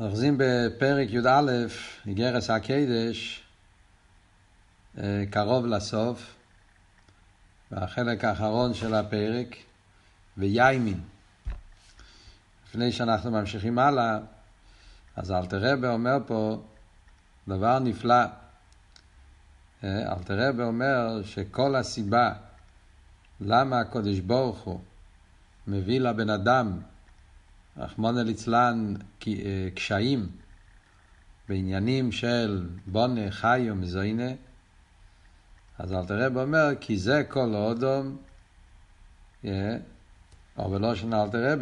אוחזים בפרק י"א, איגרס הקדש, אה, קרוב לסוף, והחלק האחרון של הפרק, וייימין. לפני שאנחנו ממשיכים הלאה, אז אלתרבה אומר פה דבר נפלא. אה, אלתרבה אומר שכל הסיבה למה הקדוש ברוך הוא מביא לבן אדם רחמנא ליצלן אה, קשיים בעניינים של בונה, חיו, מזוינה, אז אל תראה אומר, כי זה כל אודום, או בלושן אל תראה,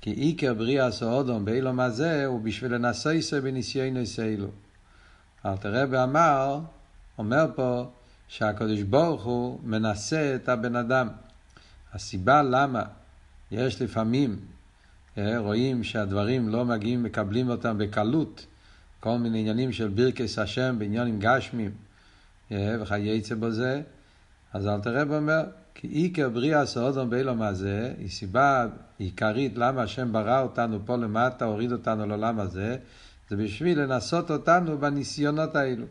כי עיקר בריאה סאודום באילום הזה הוא בשביל לנסויסו בניסיונו סיילו. אל תראה אמר, אומר פה, שהקדוש ברוך הוא מנסה את הבן אדם. הסיבה למה יש לפעמים אה, רואים שהדברים לא מגיעים, מקבלים אותם בקלות, כל מיני עניינים של ברכס השם בעניינים גשמים, אה, וכייצא בזה, אז אל תראה ואומר, כי עיקר בריאה סעודום באילום הזה, היא סיבה עיקרית למה השם ברא אותנו פה למטה, הוריד אותנו לעולם הזה, זה בשביל לנסות אותנו בניסיונות האלו.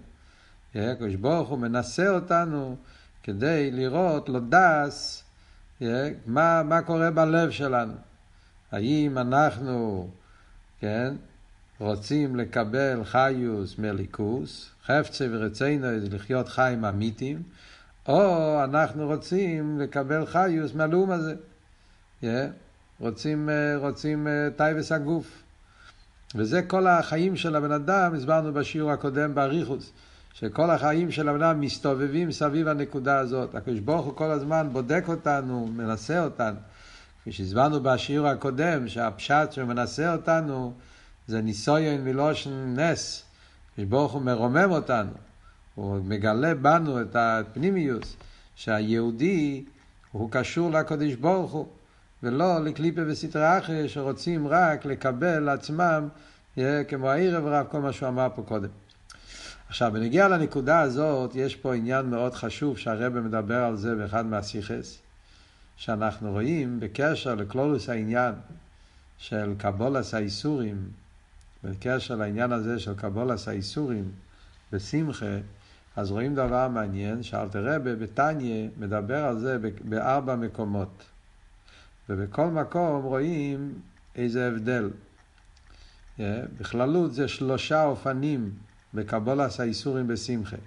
אה, הקדוש ברוך הוא מנסה אותנו כדי לראות, לו דס, מה, מה קורה בלב שלנו. האם אנחנו, כן, רוצים לקבל חיוס מליכוס, חפצה ורצינו לחיות חיים אמיתיים, או אנחנו רוצים לקבל חיוס מהלאום הזה. Yeah. רוצים, אה, רוצים אה, טייבס הגוף. וזה כל החיים של הבן אדם, הסברנו בשיעור הקודם באריכוס, שכל החיים של הבן אדם מסתובבים סביב הנקודה הזאת. הקדוש ברוך הוא כל הזמן בודק אותנו, מנסה אותנו. כפי שהסברנו בשיעור הקודם, שהפשט שמנסה אותנו זה ניסויון מלושן נס. ברוך הוא מרומם אותנו, הוא מגלה בנו את הפנימיוס, שהיהודי הוא קשור לקדוש ברוך הוא, ולא לקליפה וסטרא אחרי שרוצים רק לקבל לעצמם, כמו הערב רב, כל מה שהוא אמר פה קודם. עכשיו, בנגיע לנקודה הזאת, יש פה עניין מאוד חשוב שהרבא מדבר על זה באחד מהסיכס. שאנחנו רואים בקשר לקלולוס העניין של קבולס האיסורים, בקשר לעניין הזה של קבולס האיסורים בשמחה, אז רואים דבר מעניין, שאלתר רבה בתניא מדבר על זה בארבע מקומות. ובכל מקום רואים איזה הבדל. בכללות זה שלושה אופנים בקבולס האיסורים בשמחה.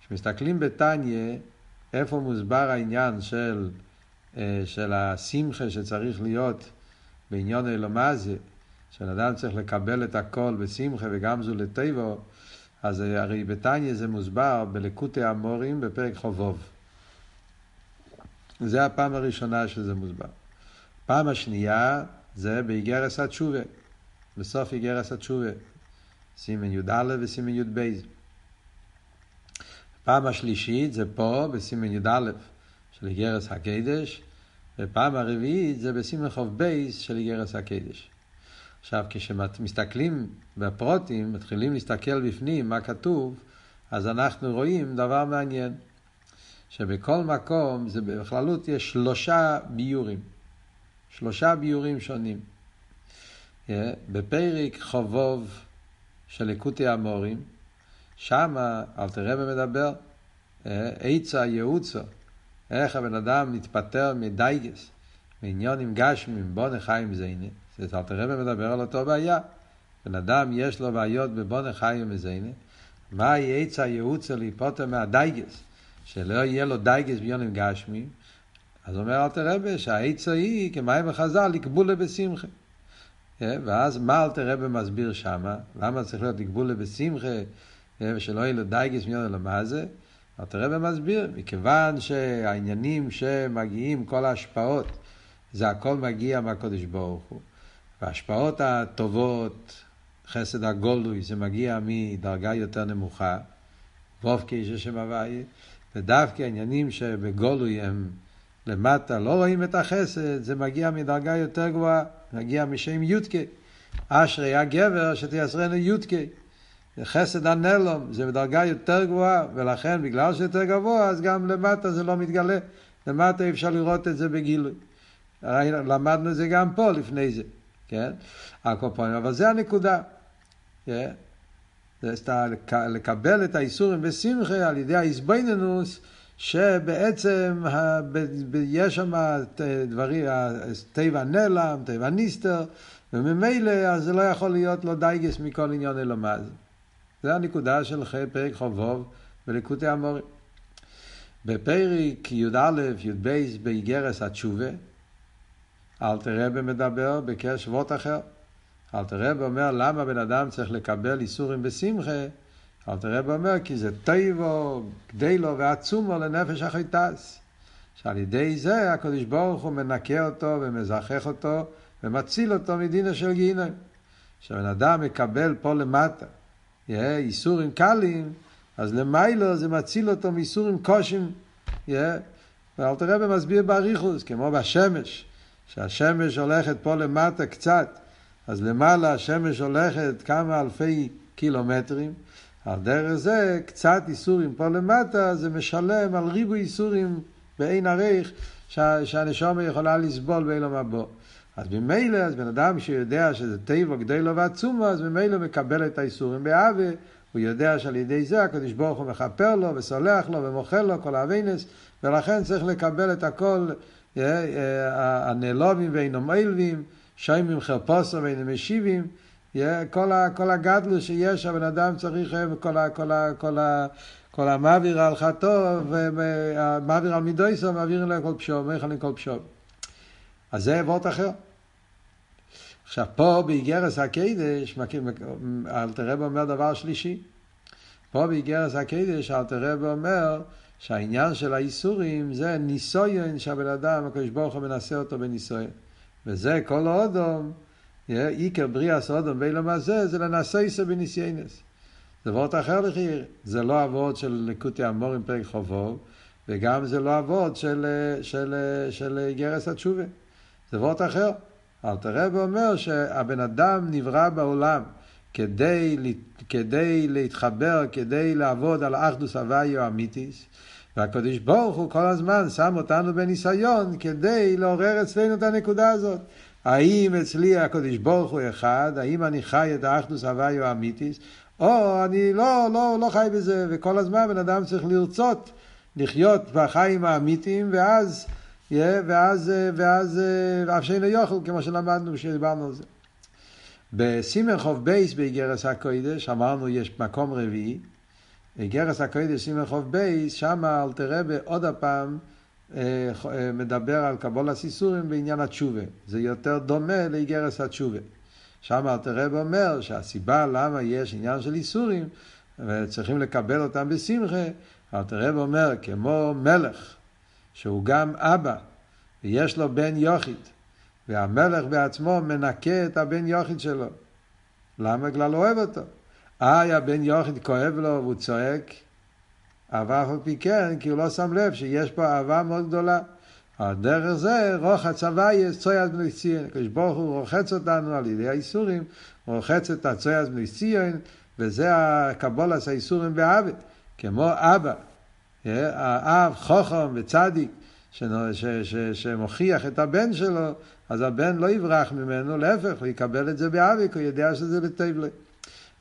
כשמסתכלים בתניא, איפה מוסבר העניין של אה, של השמחה שצריך להיות בעניון אלומזיה, שאדם צריך לקבל את הכל בשמחה וגם זו לטבו, אז הרי בתניא זה מוסבר בלקוטי המורים בפרק חובוב. זה הפעם הראשונה שזה מוסבר. פעם השנייה זה באיגרס התשובה, בסוף איגרס התשובה, סימן י"א וסימן י"ב. פעם השלישית זה פה בסימן י"א. של איגרס הקדש, ופעם הרביעית זה בסימן כוף בייס של איגרס הקדש. עכשיו, כשמסתכלים בפרטים, מתחילים להסתכל בפנים מה כתוב, אז אנחנו רואים דבר מעניין, שבכל מקום, זה בכללות יש שלושה ביורים, שלושה ביורים שונים. בפרק חובוב של ליקוטי המורים, שמה אלתרבה מדבר, עצה יעוצו, איך הבן אדם נתפטר מדייגס, מעניונים גשמים, בונה חיים זיינה. זה אלתר רבי מדבר על אותו בעיה. בן אדם יש לו בעיות בבונה חיים וזיינה. מה יהיה עץ הייעוץ להיפוטר מהדייגס? שלא יהיה לו דייגס בעניונים גשמים. אז אומר אלתר רבי שהעצה היא כמים וחז"ל לקבולה בשמחה. ואז מה אלתר רבי מסביר שמה? למה צריך להיות לקבולה בשמחה ושלא יהיה לו דייגס בעניונים למה זה? אלתר רבי מסביר, מכיוון שהעניינים שמגיעים, כל ההשפעות, זה הכל מגיע מהקודש ברוך הוא. וההשפעות הטובות, חסד הגולוי, זה מגיע מדרגה יותר נמוכה, וובקי של שם הוויה, ודווקא העניינים שבגולוי הם למטה, לא רואים את החסד, זה מגיע מדרגה יותר גבוהה, מגיע משם יודקי. אשרי הגבר שתייסרנו יודקי. חסד הנלום, זה בדרגה יותר גבוהה, ולכן בגלל שיותר גבוה, אז גם למטה זה לא מתגלה. למטה אפשר לראות את זה בגילוי. למדנו את זה גם פה לפני זה, כן? הקופונים, אבל זה הנקודה. זה לקבל את האיסורים בשמחה על ידי האיזבנינוס, שבעצם יש שם דברים, טבע נעלם, טבע ניסטר, וממילא אז זה לא יכול להיות לו דייגס מכל עניון אלומז. זה הנקודה של פרק חובוב בליקוטי המורים. בפרק י"א, י"ב, באיגרס התשובה, אלתר רבי מדבר בקשר ווט אחר. אלתר רבי אומר למה בן אדם צריך לקבל איסורים בשמחה, אלתר רבי אומר כי זה טבעו, גדלו ועצומו לנפש החיטס. שעל ידי זה הקדוש ברוך הוא מנקה אותו ומזכח אותו ומציל אותו מדינה של גיהינום. כשבן אדם מקבל פה למטה איסורים קלים, אז למיילו זה מציל אותו מאיסורים קושים. ואלתר רבי מסביר באריכוס, כמו בשמש, שהשמש הולכת פה למטה קצת, אז למעלה השמש הולכת כמה אלפי קילומטרים, על דרך זה קצת איסורים פה למטה זה משלם על ריבוי איסורים בעין עריך שהנשומה יכולה לסבול באילום הבא. אז ממילא, אז בן אדם שיודע שזה טבע גדלו ועצומו, אז ממילא מקבל את האיסורים באווה, הוא יודע שעל ידי זה הקדוש ברוך הוא מכפר לו וסולח לו ומוחל לו כל האבינס, ולכן צריך לקבל את הכל, אה, אה, הנעלומים ואינם אילבים, שיימים חרפוסו ואינם משיבים, כל, כל הגדלו שיש, הבן אדם צריך, אה, כל, ה, כל, ה, ה, המעביר על חטוא, ומעביר על מידויסו, מעביר לכל פשום, איך לכל פשום. אז זה וורט אחר. עכשיו פה באיגרס הקדש, אלתר רב אומר דבר שלישי. פה באיגרס הקדש אלתר רב אומר שהעניין של האיסורים זה ניסויון שהבן אדם, הקדוש ברוך הוא מנסה אותו בניסויון. וזה כל האודום, עיקר בריאה סודום ואילום הזה, זה לנסייסה בניסיינס. זה וורט אחר לחיר. זה לא אבות של לקוטי המורים פרק חובוב, וגם זה לא אבות של, של, של, של גרס התשובה. זה וורט אחר. אלתר רב אומר שהבן אדם נברא בעולם כדי, כדי להתחבר, כדי לעבוד על אחדוס הוויו אמיתיס, והקדוש ברוך הוא כל הזמן שם אותנו בניסיון כדי לעורר אצלנו את הנקודה הזאת. האם אצלי הקדוש ברוך הוא אחד, האם אני חי את האחדוס הוויו אמיתיס, או אני לא, לא, לא חי בזה, וכל הזמן בן אדם צריך לרצות לחיות בחיים האמיתיים, ואז ואז, ואז, ואף שאינו יוכל, כמו שלמדנו כשדיברנו על זה. בסימן כ"ב באגרת הקודש, אמרנו יש מקום רביעי, אגרת הקודש, סימן כ"ב, שם אלטער רבי עוד הפעם אה, אה, מדבר על קבלת היסורים בעניין התשובה. זה יותר דומה לאגרת התשובה. שם אלטער רבי אומר שהסיבה למה יש עניין של יסורים, וצריכים לקבל אותם בשמחה, אלתר רבי אומר, כמו מלך, שהוא גם אבא, ויש לו בן יוחיד, והמלך בעצמו מנקה את הבן יוחיד שלו. למה? בגלל אוהב אותו. איי, הבן יוחיד כואב לו והוא צועק, אהבה אף על פי כן, כי הוא לא שם לב שיש פה אהבה מאוד גדולה. על דרך זה רוחץ הווייס צויאז בני ציון. הקדוש ברוך הוא רוחץ אותנו על ידי האיסורים, רחץ את צואת בנות ציון, וזה הקבלת היסורים באהבה, כמו אבא. האב חוכם וצדיק שמוכיח את הבן שלו, אז הבן לא יברח ממנו, להפך, הוא יקבל את זה באהבה, הוא יודע שזה לטוב.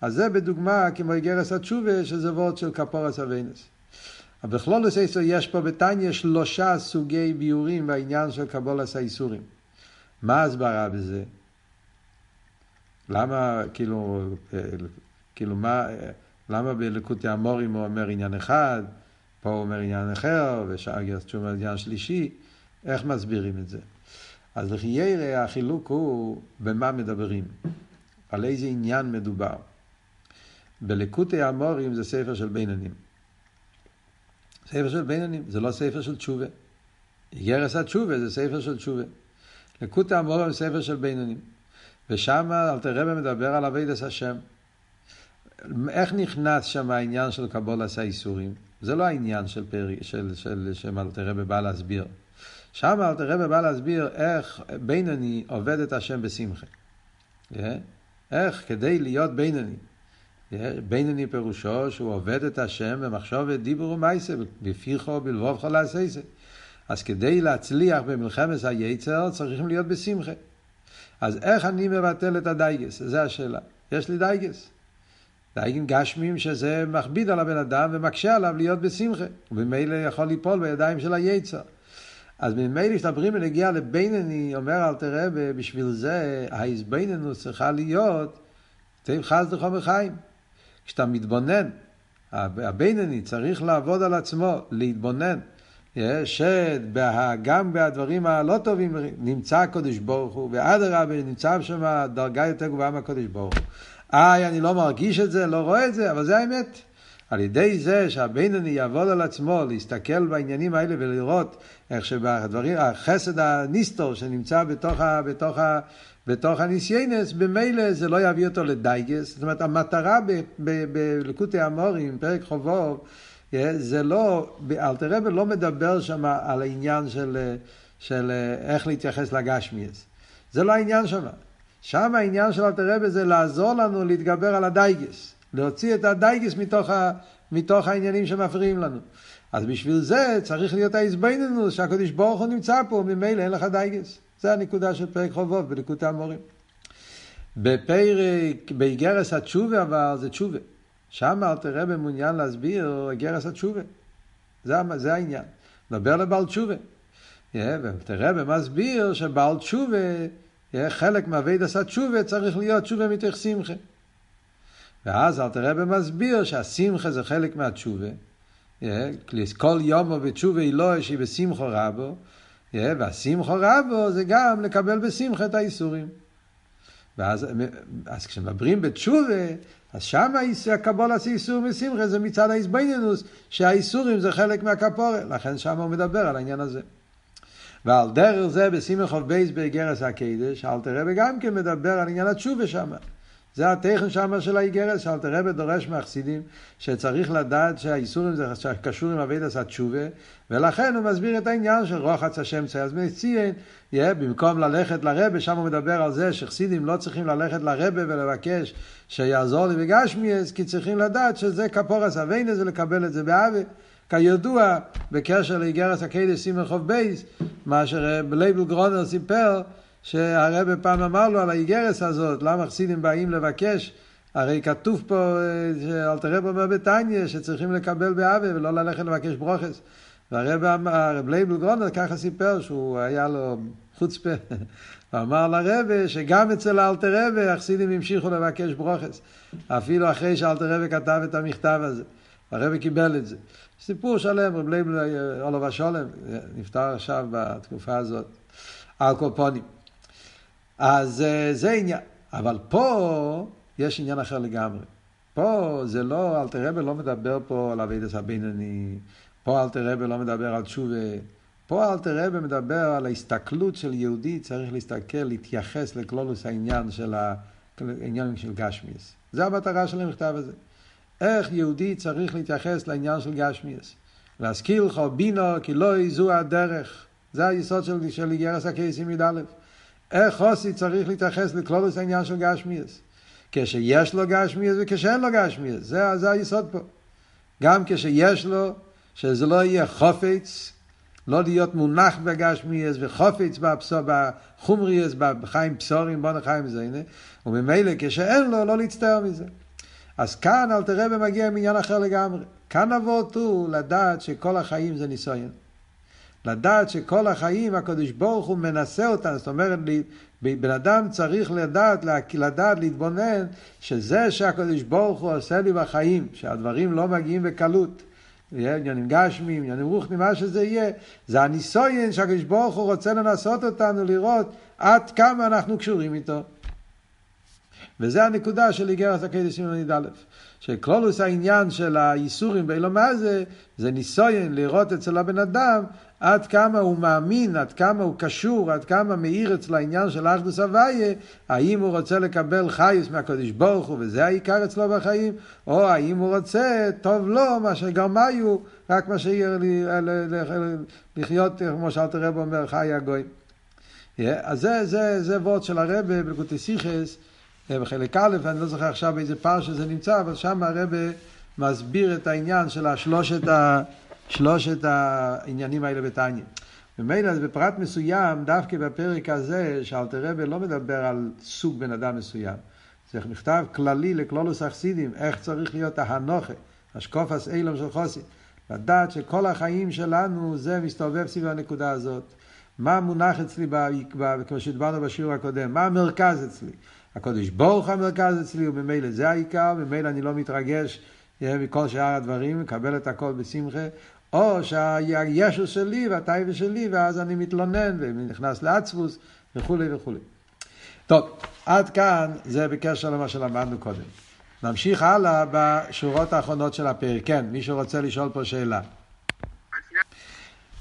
אז זה בדוגמה כמו אגרת התשובה, שזה וורד של כפרת עוונות. אבל בכללות יש פה בתניא שלושה סוגי ביאורים בעניין של קבלת היסורים. מה ההסברה בזה? למה, כאילו, אה, כאילו מה, אה, למה בלקוטי המורים הוא אומר עניין אחד? פה הוא אומר עניין אחר, ושאר גרסט אומר עניין שלישי, איך מסבירים את זה? אז לכי ירא החילוק הוא במה מדברים, על איזה עניין מדובר. בלקוטי המורים זה ספר של בינונים. ספר של בינונים, זה לא ספר של תשובה. איגרס התשובה זה ספר של תשובה. לקוטי המורים זה ספר של בינונים. ושם אלתר רבי מדבר על אבידס השם. איך נכנס שם העניין של קבולת האיסורים? זה לא העניין של, פרי, של, של, של אלתר רבי בא להסביר. שם אלתר רבי בא להסביר איך בינוני עובד את השם בשמחה. איך כדי להיות בינוני. בינוני פירושו שהוא עובד את השם במחשוב דיבור ומייסה, בפיך ובלבבך לעשותו. אז כדי להצליח במלחמת היצר צריכים להיות בשמחה. אז איך אני מבטל את הדאגות? זו השאלה. יש לי דאגות. דאגות גשמיות שזה מכביד על הבן אדם ומקשה עליו להיות בשמחה, וממילא יכול ליפול בידיים של היצר. אז ממילא כשמדברים בנגיעה לבינוני, אומר אלטער רבי, בשביל זה ההתבוננות צריכה להיות טובה חכמה מחיים. כשאתה מתבונן, הבינני צריך לעבוד על עצמו, להתבונן. שגם בדברים הלא טובים נמצא הקודש ברוך הוא, ואדרבה נמצא שם דרגה יותר גבוהה מהקודש ברוך הוא. איי, אני לא מרגיש את זה, לא רואה את זה, אבל זה האמת. על ידי זה שהבינוני יעבוד על עצמו, להסתכל בעניינים האלה ולראות איך שבדברים, החסד הניסטור שנמצא בתוך, ה, בתוך, ה, בתוך הניסיונות, במילא זה לא יביא אותו לדאגות. זאת אומרת, המטרה בלקוטי אמרים, פרק כ"ו, זה לא, אלתר לא מדבר שם על העניין של, של איך להתייחס לגשמיות. זה לא העניין שם. שם העניין של אלטער רבי זה לעזור לנו להתגבר על הדאגות. להוציא את הדאגות מתוך, ה, מתוך העניינים שמפריעים לנו. אז בשביל זה צריך להיות ההתבוננות שהקדוש ברוך הוא נמצא פה, ממילא אין לך דאגות. זה הנקודה של פרק כ"ו בליקוטי אמרים. בפרק, באיגרס התשובה אבל זה תשובה. שם אל תראה במעוניין להסביר איגרס התשובה. זה, זה העניין. מדבר לבעל תשובה. ותראה במסביר שבעל תשובה, חלק מהוויד עשה תשובה צריך להיות תשובה מתוך שמחה. ואז אל תראה במסביר שהשמחה זה חלק מהתשובה. כל יום בתשובה אלוהי שהיא בשמחו רבו, והשמחה רבה זה גם לקבל בשמחה את היסורים. ואז אז כשמדברים בתשובה, אז שם הקבלת היסורים בשמחה זה מצד ההתבוננות, שהיסורים זה חלק מהכפרה, לכן שם הוא מדבר על העניין הזה. ועל דרך זה בסימן כ"ב באגרת הקודש, אלטער רבי וגם כן מדבר על עניין התשובה שם. זה התוכן שם של האגרת, שאלטער רבי דורש מהחסידים, שצריך לדעת שהיסורים זה קשור עם עבודת התשובה, ולכן הוא מסביר את העניין של רחץ ה' את צואת. אז מציין, במקום ללכת לרבי, שם הוא מדבר על זה שחסידים לא צריכים ללכת לרבי ולבקש שיעזור לי בגשמיות, כי צריכים לדעת שזה כפרת עוונות ולקבל את זה באהבה. כידוע, בקשר לאגרת הקודש סימן כ"ב, מה שרב גרונר סיפר, שהרבי פעם אמר לו על האגרת הזאת, למה חסידים באים לבקש? הרי כתוב פה, אלטער רבי אומר בתניא, שצריכים לקבל באהבה ולא ללכת לבקש ברכות. והרב הרב לייבל גרונר ככה סיפר שהוא היה לו חוצפה. הוא אמר לרבי שגם אצל אלטער רבי החסידים המשיכו לבקש ברכות. אפילו אחרי שאלטער רבי כתב את המכתב הזה. הרבי קיבל את זה. סיפור שלם, רב לייבל עליו השלום, נפטר עכשיו בתקופה הזאת. על כל פנים. אז אה, זה עניין. אבל פה יש עניין אחר לגמרי. פה זה לא, אלתר רבי לא מדבר פה על אבידס הבינוני, פה אלתר רבי לא מדבר על תשובה, פה אלתר רבי מדבר על ההסתכלות של יהודי, צריך להסתכל, להתייחס לכלולוס העניין של העניין של גשמיאס. זה המטרה של המכתב הזה. איך יהודי צריך להתייחס לעניין של גשמיאס. להזכיר לך בינו כי לא זו הדרך. זה היסוד של, של איגרס הקייסים י"א. איך חוסי צריך להתייחס לכלולוס העניין של גשמיאס. כשיש לו גשמיאס וכשאין לו גשמיאס. זה, זה היסוד פה. גם כשיש לו, שזה לא יהיה חופץ, לא להיות מונח בגשמיאס וחופץ בפסור, בחומריאס, בחיים פסורים, בוא נחיים זה, הנה. וממילא כשאין לו, לא להצטער מזה. אז כאן אל תראה במגיע עם עניין אחר לגמרי. כאן אבות הוא לדעת שכל החיים זה ניסיון. לדעת שכל החיים הקדוש ברוך הוא מנסה אותנו, זאת אומרת, בן אדם צריך לדעת, לדעת, להתבונן, שזה שהקדוש ברוך הוא עושה לי בחיים, שהדברים לא מגיעים בקלות. עניינים גשמים, עניינים רוחנים, מה שזה יהיה, זה הניסויין שהקדוש ברוך הוא רוצה לנסות אותנו לראות עד כמה אנחנו קשורים איתו. וזה הנקודה של איגרת הקדש סימן י"א. שכלולוס העניין של האיסורים באילומה זה, זה ניסויין לראות אצל הבן אדם עד כמה הוא מאמין, עד כמה הוא קשור, עד כמה מאיר אצל העניין של אחדוס הוויה, האם הוא רוצה לקבל חייס מהקדוש ברוך הוא, וזה העיקר אצלו בחיים, או האם הוא רוצה, טוב לו, מה שגרמיו, רק מה שיהיה לחיות, כמו שאלת הרב אומר, חי הגוי. אז זה, זה, זה וורד של הרבה בלקוטי סיכס, בחלק א', אני לא זוכר עכשיו באיזה פרשה זה נמצא, אבל שם הרבה מסביר את העניין של השלושת ה... שלושת העניינים האלה בתניא. ממילא בפרט מסוים, דווקא בפרק הזה, שאלתר רבי לא מדבר על סוג בן אדם מסוים. זה מכתב כללי לכלולוס החסידים, איך צריך להיות ההנוכה, השקופס אילום של חוסי. לדעת שכל החיים שלנו זה מסתובב סביב הנקודה הזאת. מה מונח אצלי, ב, כמו שדיברנו בשיעור הקודם, מה המרכז אצלי? הקודש ברוך המרכז אצלי, וממילא זה העיקר, וממילא אני לא מתרגש מכל שאר הדברים, מקבל את הכל בשמחה, או שהישו שלי והטייבה שלי, ואז אני מתלונן ונכנס לעצבוס וכולי וכולי. טוב, עד כאן זה בקשר למה שלמדנו קודם. נמשיך הלאה בשורות האחרונות של הפרק. כן, מישהו רוצה לשאול פה שאלה.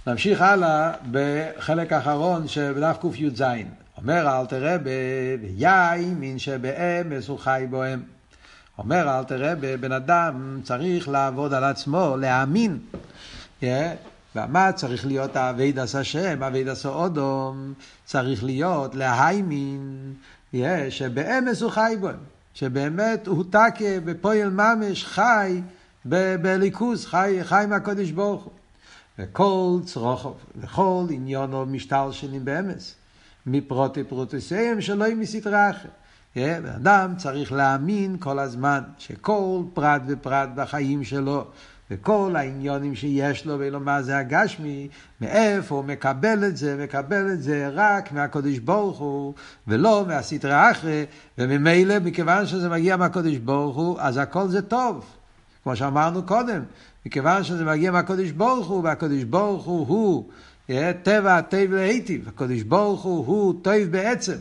נמשיך הלאה בחלק האחרון של דף קי"ז. אומר אל תראה ויהי מין שבאמס הוא חי בוהם. אומר אל תראה בן אדם צריך לעבוד על עצמו, להאמין. Yeah. ומה צריך להיות אבי דס השם, אבי דס אודום, צריך להיות להיימין, yeah, שבאמס הוא חי בוהם. שבאמת הוא תקה בפועל ממש חי בליכוז, חי, חי מהקודש ברוך הוא. וכל צרוכו, וכל עניונו משתלשלים באמס. מפרוטי פרוטוסיהם שלא יהיו מסתרה אחרת. בן אדם צריך להאמין כל הזמן שכל פרט ופרט בחיים שלו וכל העניונים שיש לו ואילו מה זה הגשמי, מאיפה הוא מקבל את זה, מקבל את זה רק מהקודש ברוך הוא ולא מהסתרה אחרי, וממילא מכיוון שזה מגיע מהקודש ברוך הוא, אז הכל זה טוב, כמו שאמרנו קודם, מכיוון שזה מגיע מהקודש ברוך הוא, והקודש ברוך הוא הוא טבע הטבע להיטיב, הקודש ברוך הוא הוא טוב בעצם.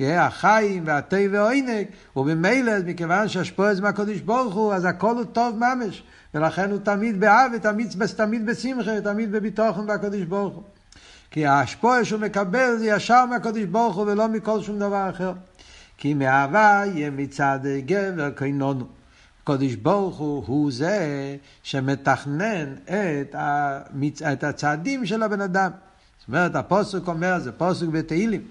החיים והטבע והעונג, וממילא, מכיוון שהשפוע זה מהקודש ברוך הוא, אז הכל הוא טוב ממש. ולכן הוא תמיד באב ותמיד תמיד בשמחה, תמיד בביטוחן בקודש ברוך הוא. כי ההשפוע שהוא מקבל זה ישר מהקודש ברוך הוא ולא מכל שום דבר אחר. כי מאהבה יהיה מצד גבר קינונו. קודש ברוך הוא הוא זה שמתכנן את, המצ... את הצעדים של הבן אדם. זאת אומרת, הפוסק אומר, זה פוסק בתהילים.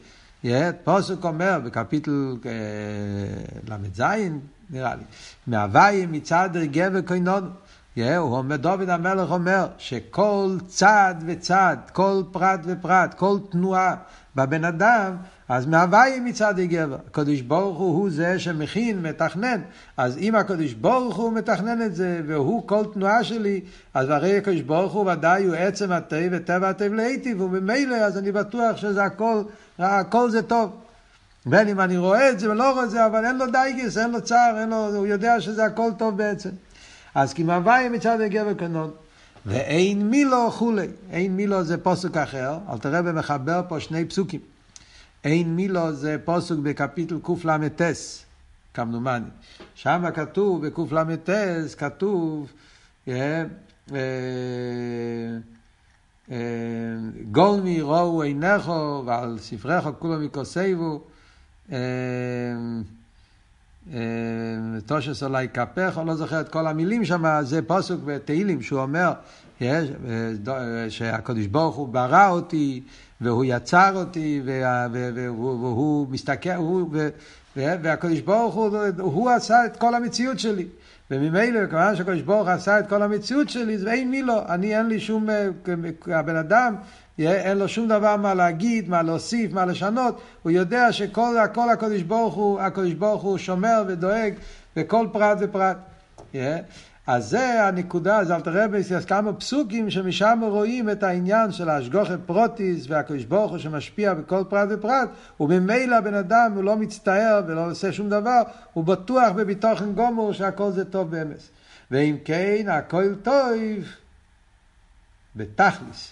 פוסק אומר בקפיטל אה, ל"ז, נראה לי, מהוויה מצד גבר קינונו. הוא אומר, דוד המלך אומר שכל צעד וצעד, כל פרט ופרט, כל תנועה בבן אדם, אז מהוויה מצד הגבר. הקדוש ברוך הוא הוא זה שמכין, מתכנן. אז אם הקדוש ברוך הוא מתכנן את זה, והוא כל תנועה שלי, אז הרי הקדוש ברוך הוא ודאי הוא עצם הטבע וטבע הטבע להיטיב, וממילא אז אני בטוח שזה הכל, הכל זה טוב. בין אם אני רואה את זה ולא רואה את זה, אבל אין לו דייגס, אין לו צער, אין לו, הוא יודע שזה הכל טוב בעצם. אז כי מהוויה מצד הגבר קנון. ואין מילו כולי, אין מילו זה פוסק אחר, אל תראה במחבר פה שני פסוקים. אין מילו זה פוסק בקפיטל קל"ט, כמדומני. שם כתוב, בקל"ט, כתוב, גולמי ראו עיניכו ועל ספריך כולו מכוסייבו תושס אולי כפך, או לא זוכר את כל המילים שם, זה פוסק בתהילים שהוא אומר שהקדוש ברוך הוא ברא אותי והוא יצר אותי והוא, והוא מסתכל, הוא, והקדוש ברוך הוא, הוא עשה את כל המציאות שלי. וממילא, כמובן שהקדוש ברוך עשה את כל המציאות שלי, זה אין מי לו, אני אין לי שום, הבן אדם אין לו שום דבר מה להגיד, מה להוסיף, מה לשנות, הוא יודע שכל הכל הקדוש ברוך הוא, הקדוש ברוך הוא שומר ודואג בכל פרט ופרט. Yeah. אז זה הנקודה, אז אלתר רבי יש כמה פסוקים שמשם רואים את העניין של ההשגוחת פרוטיס והקדוש ברוך הוא שמשפיע בכל פרט ופרט, וממילא הבן אדם הוא לא מצטער ולא עושה שום דבר, הוא בטוח בביטוחן גומור שהכל זה טוב באמס. ואם כן, הכל טוב בתכלס.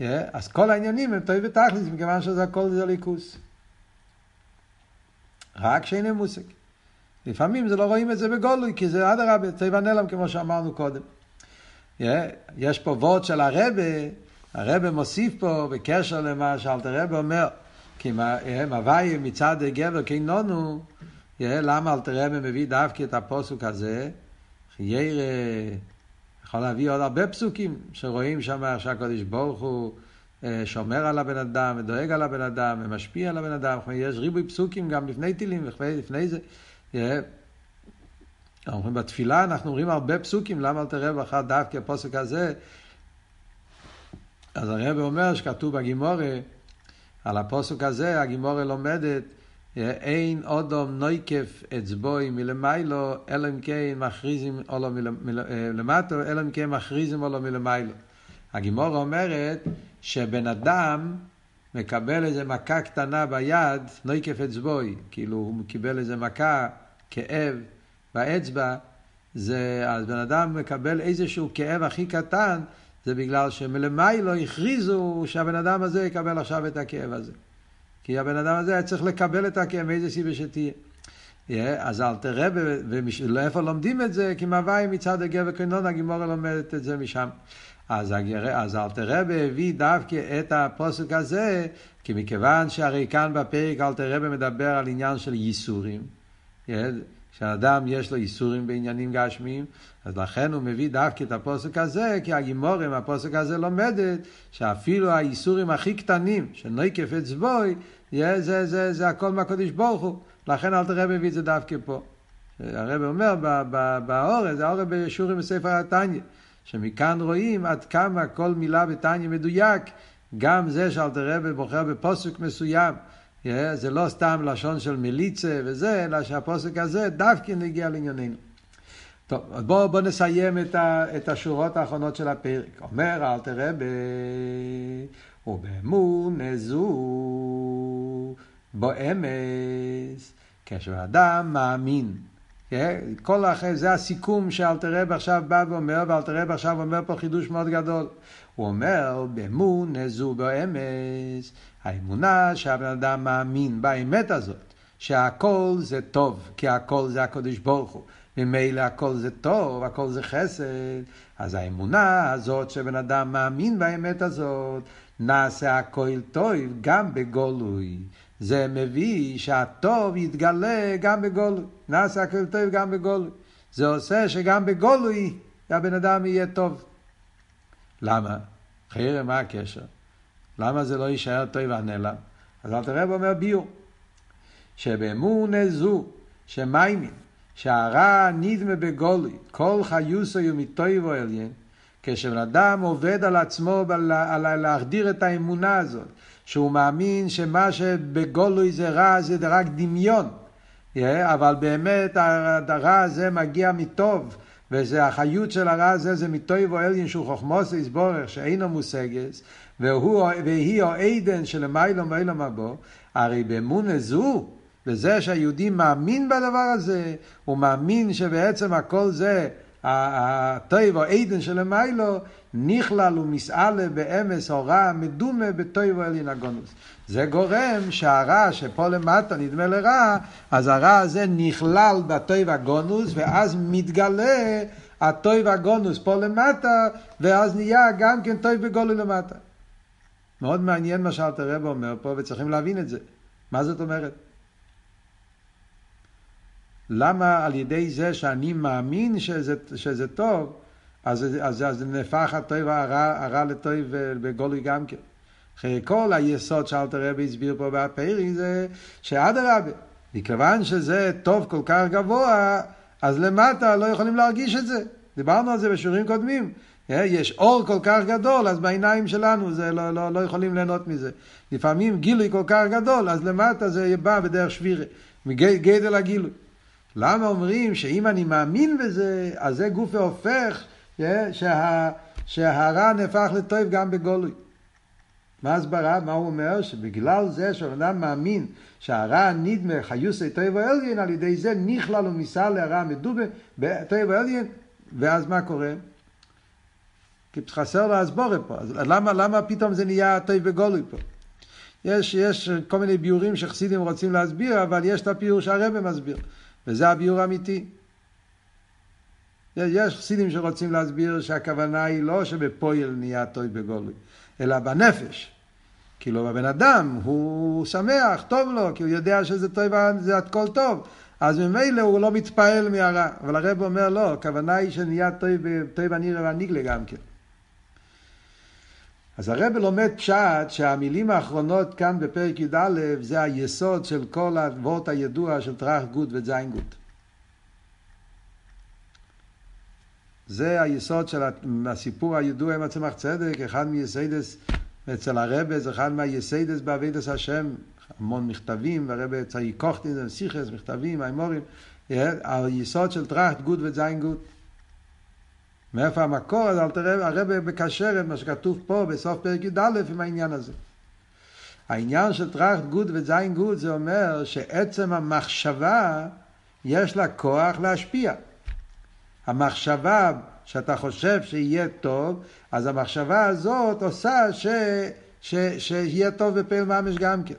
Yeah, אז כל העניינים הם טובים בתכלס, מכיוון שזה הכל זה ליכוס. רק שאין להם מושג. לפעמים זה לא רואים את זה בגולוי, כי זה אדרבה, טבע נלם, כמו שאמרנו קודם. Yeah, יש פה וורד של הרבה, הרבה מוסיף פה בקשר למה שאלתר רבה אומר, כי מוויה מצד גבר כינונו, yeah, למה אלתר רבה מביא דווקא את הפוסוק הזה? חיירה יכול להביא עוד הרבה פסוקים שרואים שם שהקדוש ברוך הוא אה, שומר על הבן אדם ודואג על הבן אדם ומשפיע על הבן אדם. יש ריבוי פסוקים גם לפני טילים ולפני זה. אומרים בתפילה אנחנו אומרים הרבה פסוקים, למה אל תראה באחד דווקא הפוסק הזה? אז הרב אומר שכתוב בגימורה, על הפוסק הזה הגימורה לומדת אין אודום נויקף אצבוי מלמיילו, אלא אם כן מכריזים אולו מלמטו, אלא אם כן מכריזים אולו מלמיילו. הגימורה אומרת שבן אדם מקבל איזה מכה קטנה ביד, נויקף אצבוי, כאילו הוא קיבל איזה מכה, כאב באצבע, זה, אז בן אדם מקבל איזשהו כאב הכי קטן, זה בגלל שמלמיילו הכריזו שהבן אדם הזה יקבל עכשיו את הכאב הזה. כי הבן אדם הזה היה צריך לקבל את הכאב מאיזה סיבה שתהיה. Yeah, אז אל תראה, ואיפה לומדים את זה? כי מהווי מצד הגר וקרנון, הגימורה לומדת את זה משם. אז, הגר, אז אל תראה הביא דווקא את הפוסק הזה, כי מכיוון שהרי כאן בפרק אל תראה מדבר על עניין של ייסורים. Yeah, כשאדם יש לו איסורים בעניינים גשמיים, אז לכן הוא מביא דווקא את הפוסק הזה, כי הגימורים, הפוסק הזה לומדת, שאפילו האיסורים הכי קטנים, שנויקף אצבוי, זה, זה, זה, זה הכל מהקודש ברוך הוא. לכן אל תראה מביא את זה דווקא פה. הרב אומר באורז, זה האורז בשיעורים בספר התניא, שמכאן רואים עד כמה כל מילה בתניא מדויק, גם זה שאל תראה בוחר בפוסק מסוים. Yeah, זה לא סתם לשון של מיליצה וזה, אלא שהפוסק הזה דווקא נגיע לענייננו. טוב, אז בואו בוא נסיים את, ה, את השורות האחרונות של הפרק. אומר אל תראה ב... ובאמונה זו בו אמס, כשאדם מאמין. כל אחרי, זה הסיכום שאלתרבה עכשיו בא ואומר, ואלתרבה עכשיו אומר פה חידוש מאוד גדול. הוא אומר, באמונה זו בו אמס, האמונה שהבן אדם מאמין באמת הזאת, שהכל זה טוב, כי הכל זה הקדוש ברוך הוא. ממילא הכל זה טוב, הכל זה חסד. אז האמונה הזאת שבן אדם מאמין באמת הזאת, נעשה הכל טוב גם בגולוי. זה מביא שהטוב יתגלה גם בגולוי. נעשה הכל טוב גם בגולוי. זה עושה שגם בגולוי הבן אדם יהיה טוב. למה? חיירה, מה הקשר? למה זה לא יישאר טוב והנעלם? אז אל תראה ואומר ביור, שבאמונה זו, שמיימין, שהרע נדמה בגולי, כל חיוסו יומיטויבו עליין, כשבן אדם עובד על עצמו, להחדיר את האמונה הזאת, שהוא מאמין שמה שבגולוי זה רע זה רק דמיון, אבל באמת הרע הזה מגיע מטוב, וזה החיות של הרע הזה זה מטויבו אליין שהוא חוכמוס יסבורך שאינו מושגס, והיא העדן של מיילום מיילום הבו, הרי באמונה זו, בזה שהיהודי מאמין בדבר הזה, הוא מאמין שבעצם הכל זה הטוב או עדן של המיילו, נכלל ומסעלה באמס או רע מדומה בטוב אלין הגונוס. זה גורם שהרע שפה למטה נדמה לרע, אז הרע הזה נכלל בטוב הגונוס, ואז מתגלה הטוב הגונוס פה למטה, ואז נהיה גם כן טוב בגולו למטה. מאוד מעניין מה שאלתר רב אומר פה, וצריכים להבין את זה. מה זאת אומרת? למה על ידי זה שאני מאמין שזה, שזה טוב, אז, אז, אז נהפך הטוב הרע, הרע לטוב בגולוי גם כן. אחרי כל היסוד שאלתר רבי הסביר פה בפרי זה שאדרבה, מכיוון שזה טוב כל כך גבוה, אז למטה לא יכולים להרגיש את זה. דיברנו על זה בשיעורים קודמים. אה, יש אור כל כך גדול, אז בעיניים שלנו זה לא, לא, לא יכולים ליהנות מזה. לפעמים גילוי כל כך גדול, אז למטה זה בא בדרך שבירה, מגדל הגילוי. למה אומרים שאם אני מאמין בזה, אז זה גוף והופך, אה, שה, שהרע נהפך לטוב גם בגולוי. מה הסברה? מה הוא אומר? שבגלל זה שאדם מאמין שהרע נדמה חיוסי טוב ואליין, על ידי זה נכלל ומיסה להרע מדובה בטוב ואליין, ואז מה קורה? כי חסר לו הסבורה פה. אז למה, למה פתאום זה נהיה טוב בגולוי פה? יש, יש כל מיני ביורים שחסידים רוצים להסביר, אבל יש את הביור שהרבא מסביר, וזה הביור האמיתי. יש חסידים שרוצים להסביר שהכוונה היא לא שבפועל נהיה טוב בגולוי, אלא בנפש. כאילו הבן אדם, הוא שמח, טוב לו, כי הוא יודע שזה טוב, זה הכל טוב. אז ממילא הוא לא מתפעל מהרע. אבל הרב אומר לא, הכוונה היא שנהיה טוב, טוב הנירא והניגלה גם כן. אז הרב לומד פשט שהמילים האחרונות כאן בפרק י"א זה היסוד של כל ה ווארט הידוע של טראכט גוט וועט זיין גוט. זה היסוד של הסיפור הידוע עם הצמח צדק, אחד מהיסודות אצל הרבי זה אחד מהיסודות בעבודת השם, המון מכתבים, והרבה צריך כוכתין, שיחות, מכתבים, מאמרים, היסוד של טראחט גוד וזין גוד. מאיפה המקור? אז הרבי מקשר את מה שכתוב פה בסוף פרק י"א עם העניין הזה. העניין של טראחט גוד וזין גוד זה אומר שעצם המחשבה יש לה כוח להשפיע. המחשבה שאתה חושב שיהיה טוב, אז המחשבה הזאת עושה ש, ש, שיהיה טוב בפועל ממש גם כן.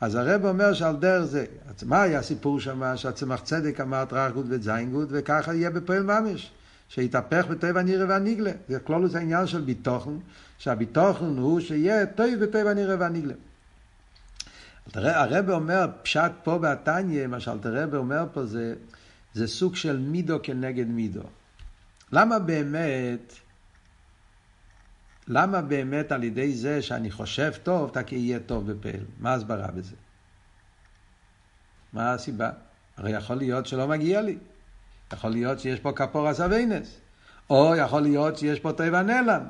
אז הרבי אומר שעל דרך זה, מה היה הסיפור שם, שהצמח צדק אמר טרח גוד וזין גוד, וככה יהיה בפועל ממש, שיתהפך בטבע הנירא והניגלה. זה כלולוס העניין של ביטוחן, שהביטוחן הוא שיהיה טוב בטבע הנירא והניגלה. הרב אומר, פשט פה בתניא, מה שאלתרעב אומר פה זה, זה סוג של מידו כנגד מידו. למה באמת, למה באמת על ידי זה שאני חושב טוב, אתה יהיה טוב בפעל? מה ההסברה בזה? מה הסיבה? הרי יכול להיות שלא מגיע לי. יכול להיות שיש פה כפור אסווינס. או יכול להיות שיש פה טבע נעלם.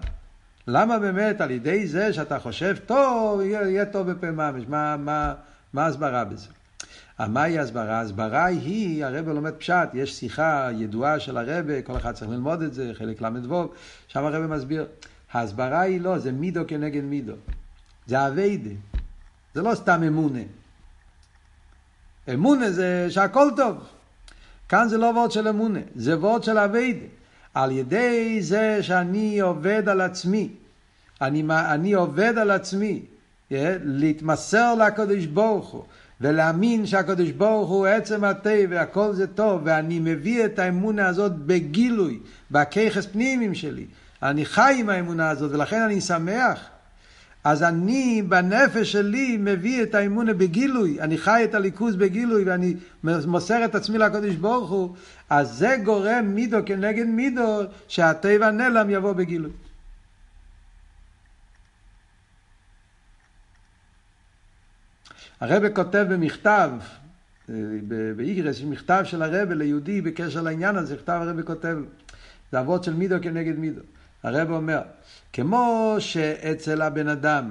למה באמת על ידי זה שאתה חושב טוב, יהיה, טוב בפה ממש? מה, מה, מה ההסברה בזה? מהי ההסברה? ההסברה היא, הרב לומד פשט, יש שיחה ידועה של הרב, כל אחד צריך ללמוד את זה, חלק ל"ו, שם הרב מסביר. ההסברה היא לא, זה מידו כנגד מידו. זה אביידה. זה לא סתם אמונה. אמונה זה שהכל טוב. כאן זה לא וורד של אמונה, זה וורד של אביידה. על ידי זה שאני עובד על עצמי, אני, אני עובד על עצמי, yeah, להתמסר לקדוש ברוך הוא, ולהאמין שהקדוש ברוך הוא עצם הטבע, הכל זה טוב, ואני מביא את האמונה הזאת בגילוי, בככס פנימיים שלי. אני חי עם האמונה הזאת, ולכן אני שמח. אז אני בנפש שלי מביא את האמונה בגילוי, אני חי את הליכוז בגילוי ואני מוסר את עצמי לקדוש ברוך הוא, אז זה גורם מידו כנגד מידו שהטבע נעלם יבוא בגילוי. הרב כותב במכתב, אה, באיגרס, מכתב של הרב ליהודי בקשר לעניין הזה, מכתב הרב כותב, זה אבות של מידו כנגד מידו. הרב אומר, כמו שאצל הבן אדם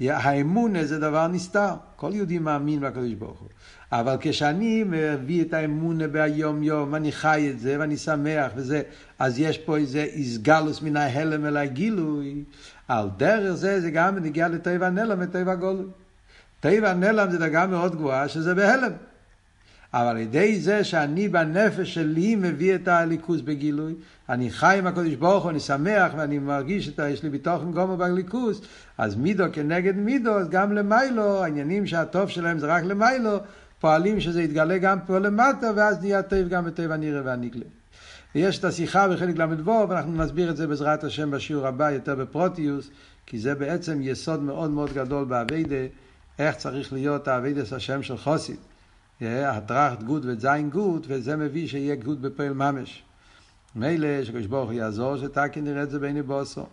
האמון זה דבר נסתר, כל יהודי מאמין בקדוש ברוך הוא. אבל כשאני מביא את האמון ביום יום, אני חי את זה ואני שמח וזה, אז יש פה איזה איסגלוס מן ההלם אל הגילוי. על דרך זה זה גם נגיע לטבע נלם וטבע גולוי. טבע נלם זה דרגה מאוד גבוהה שזה בהלם. אבל על ידי זה שאני בנפש שלי מביא את הליכוז בגילוי, אני חי עם הקדוש ברוך הוא, אני שמח ואני מרגיש את יש לי ביטוחן גומו בליכוז, אז מידו כנגד מידו, אז גם למיילו, העניינים שהטוב שלהם זה רק למיילו, פועלים שזה יתגלה גם פה למטה, ואז נהיה טוב גם בטבע נראה והנגלה. ויש את השיחה בחלק ל"ו, ואנחנו נסביר את זה בעזרת השם בשיעור הבא יותר בפרוטיוס, כי זה בעצם יסוד מאוד מאוד גדול באביידה, איך צריך להיות האביידס השם של חוסית. הטראכט גוד וזין גוד, וזה מביא שיהיה גוט בפועל ממש. מילא שקדוש ברוך הוא יעזור שתיכף נראה את זה בעיני בשר.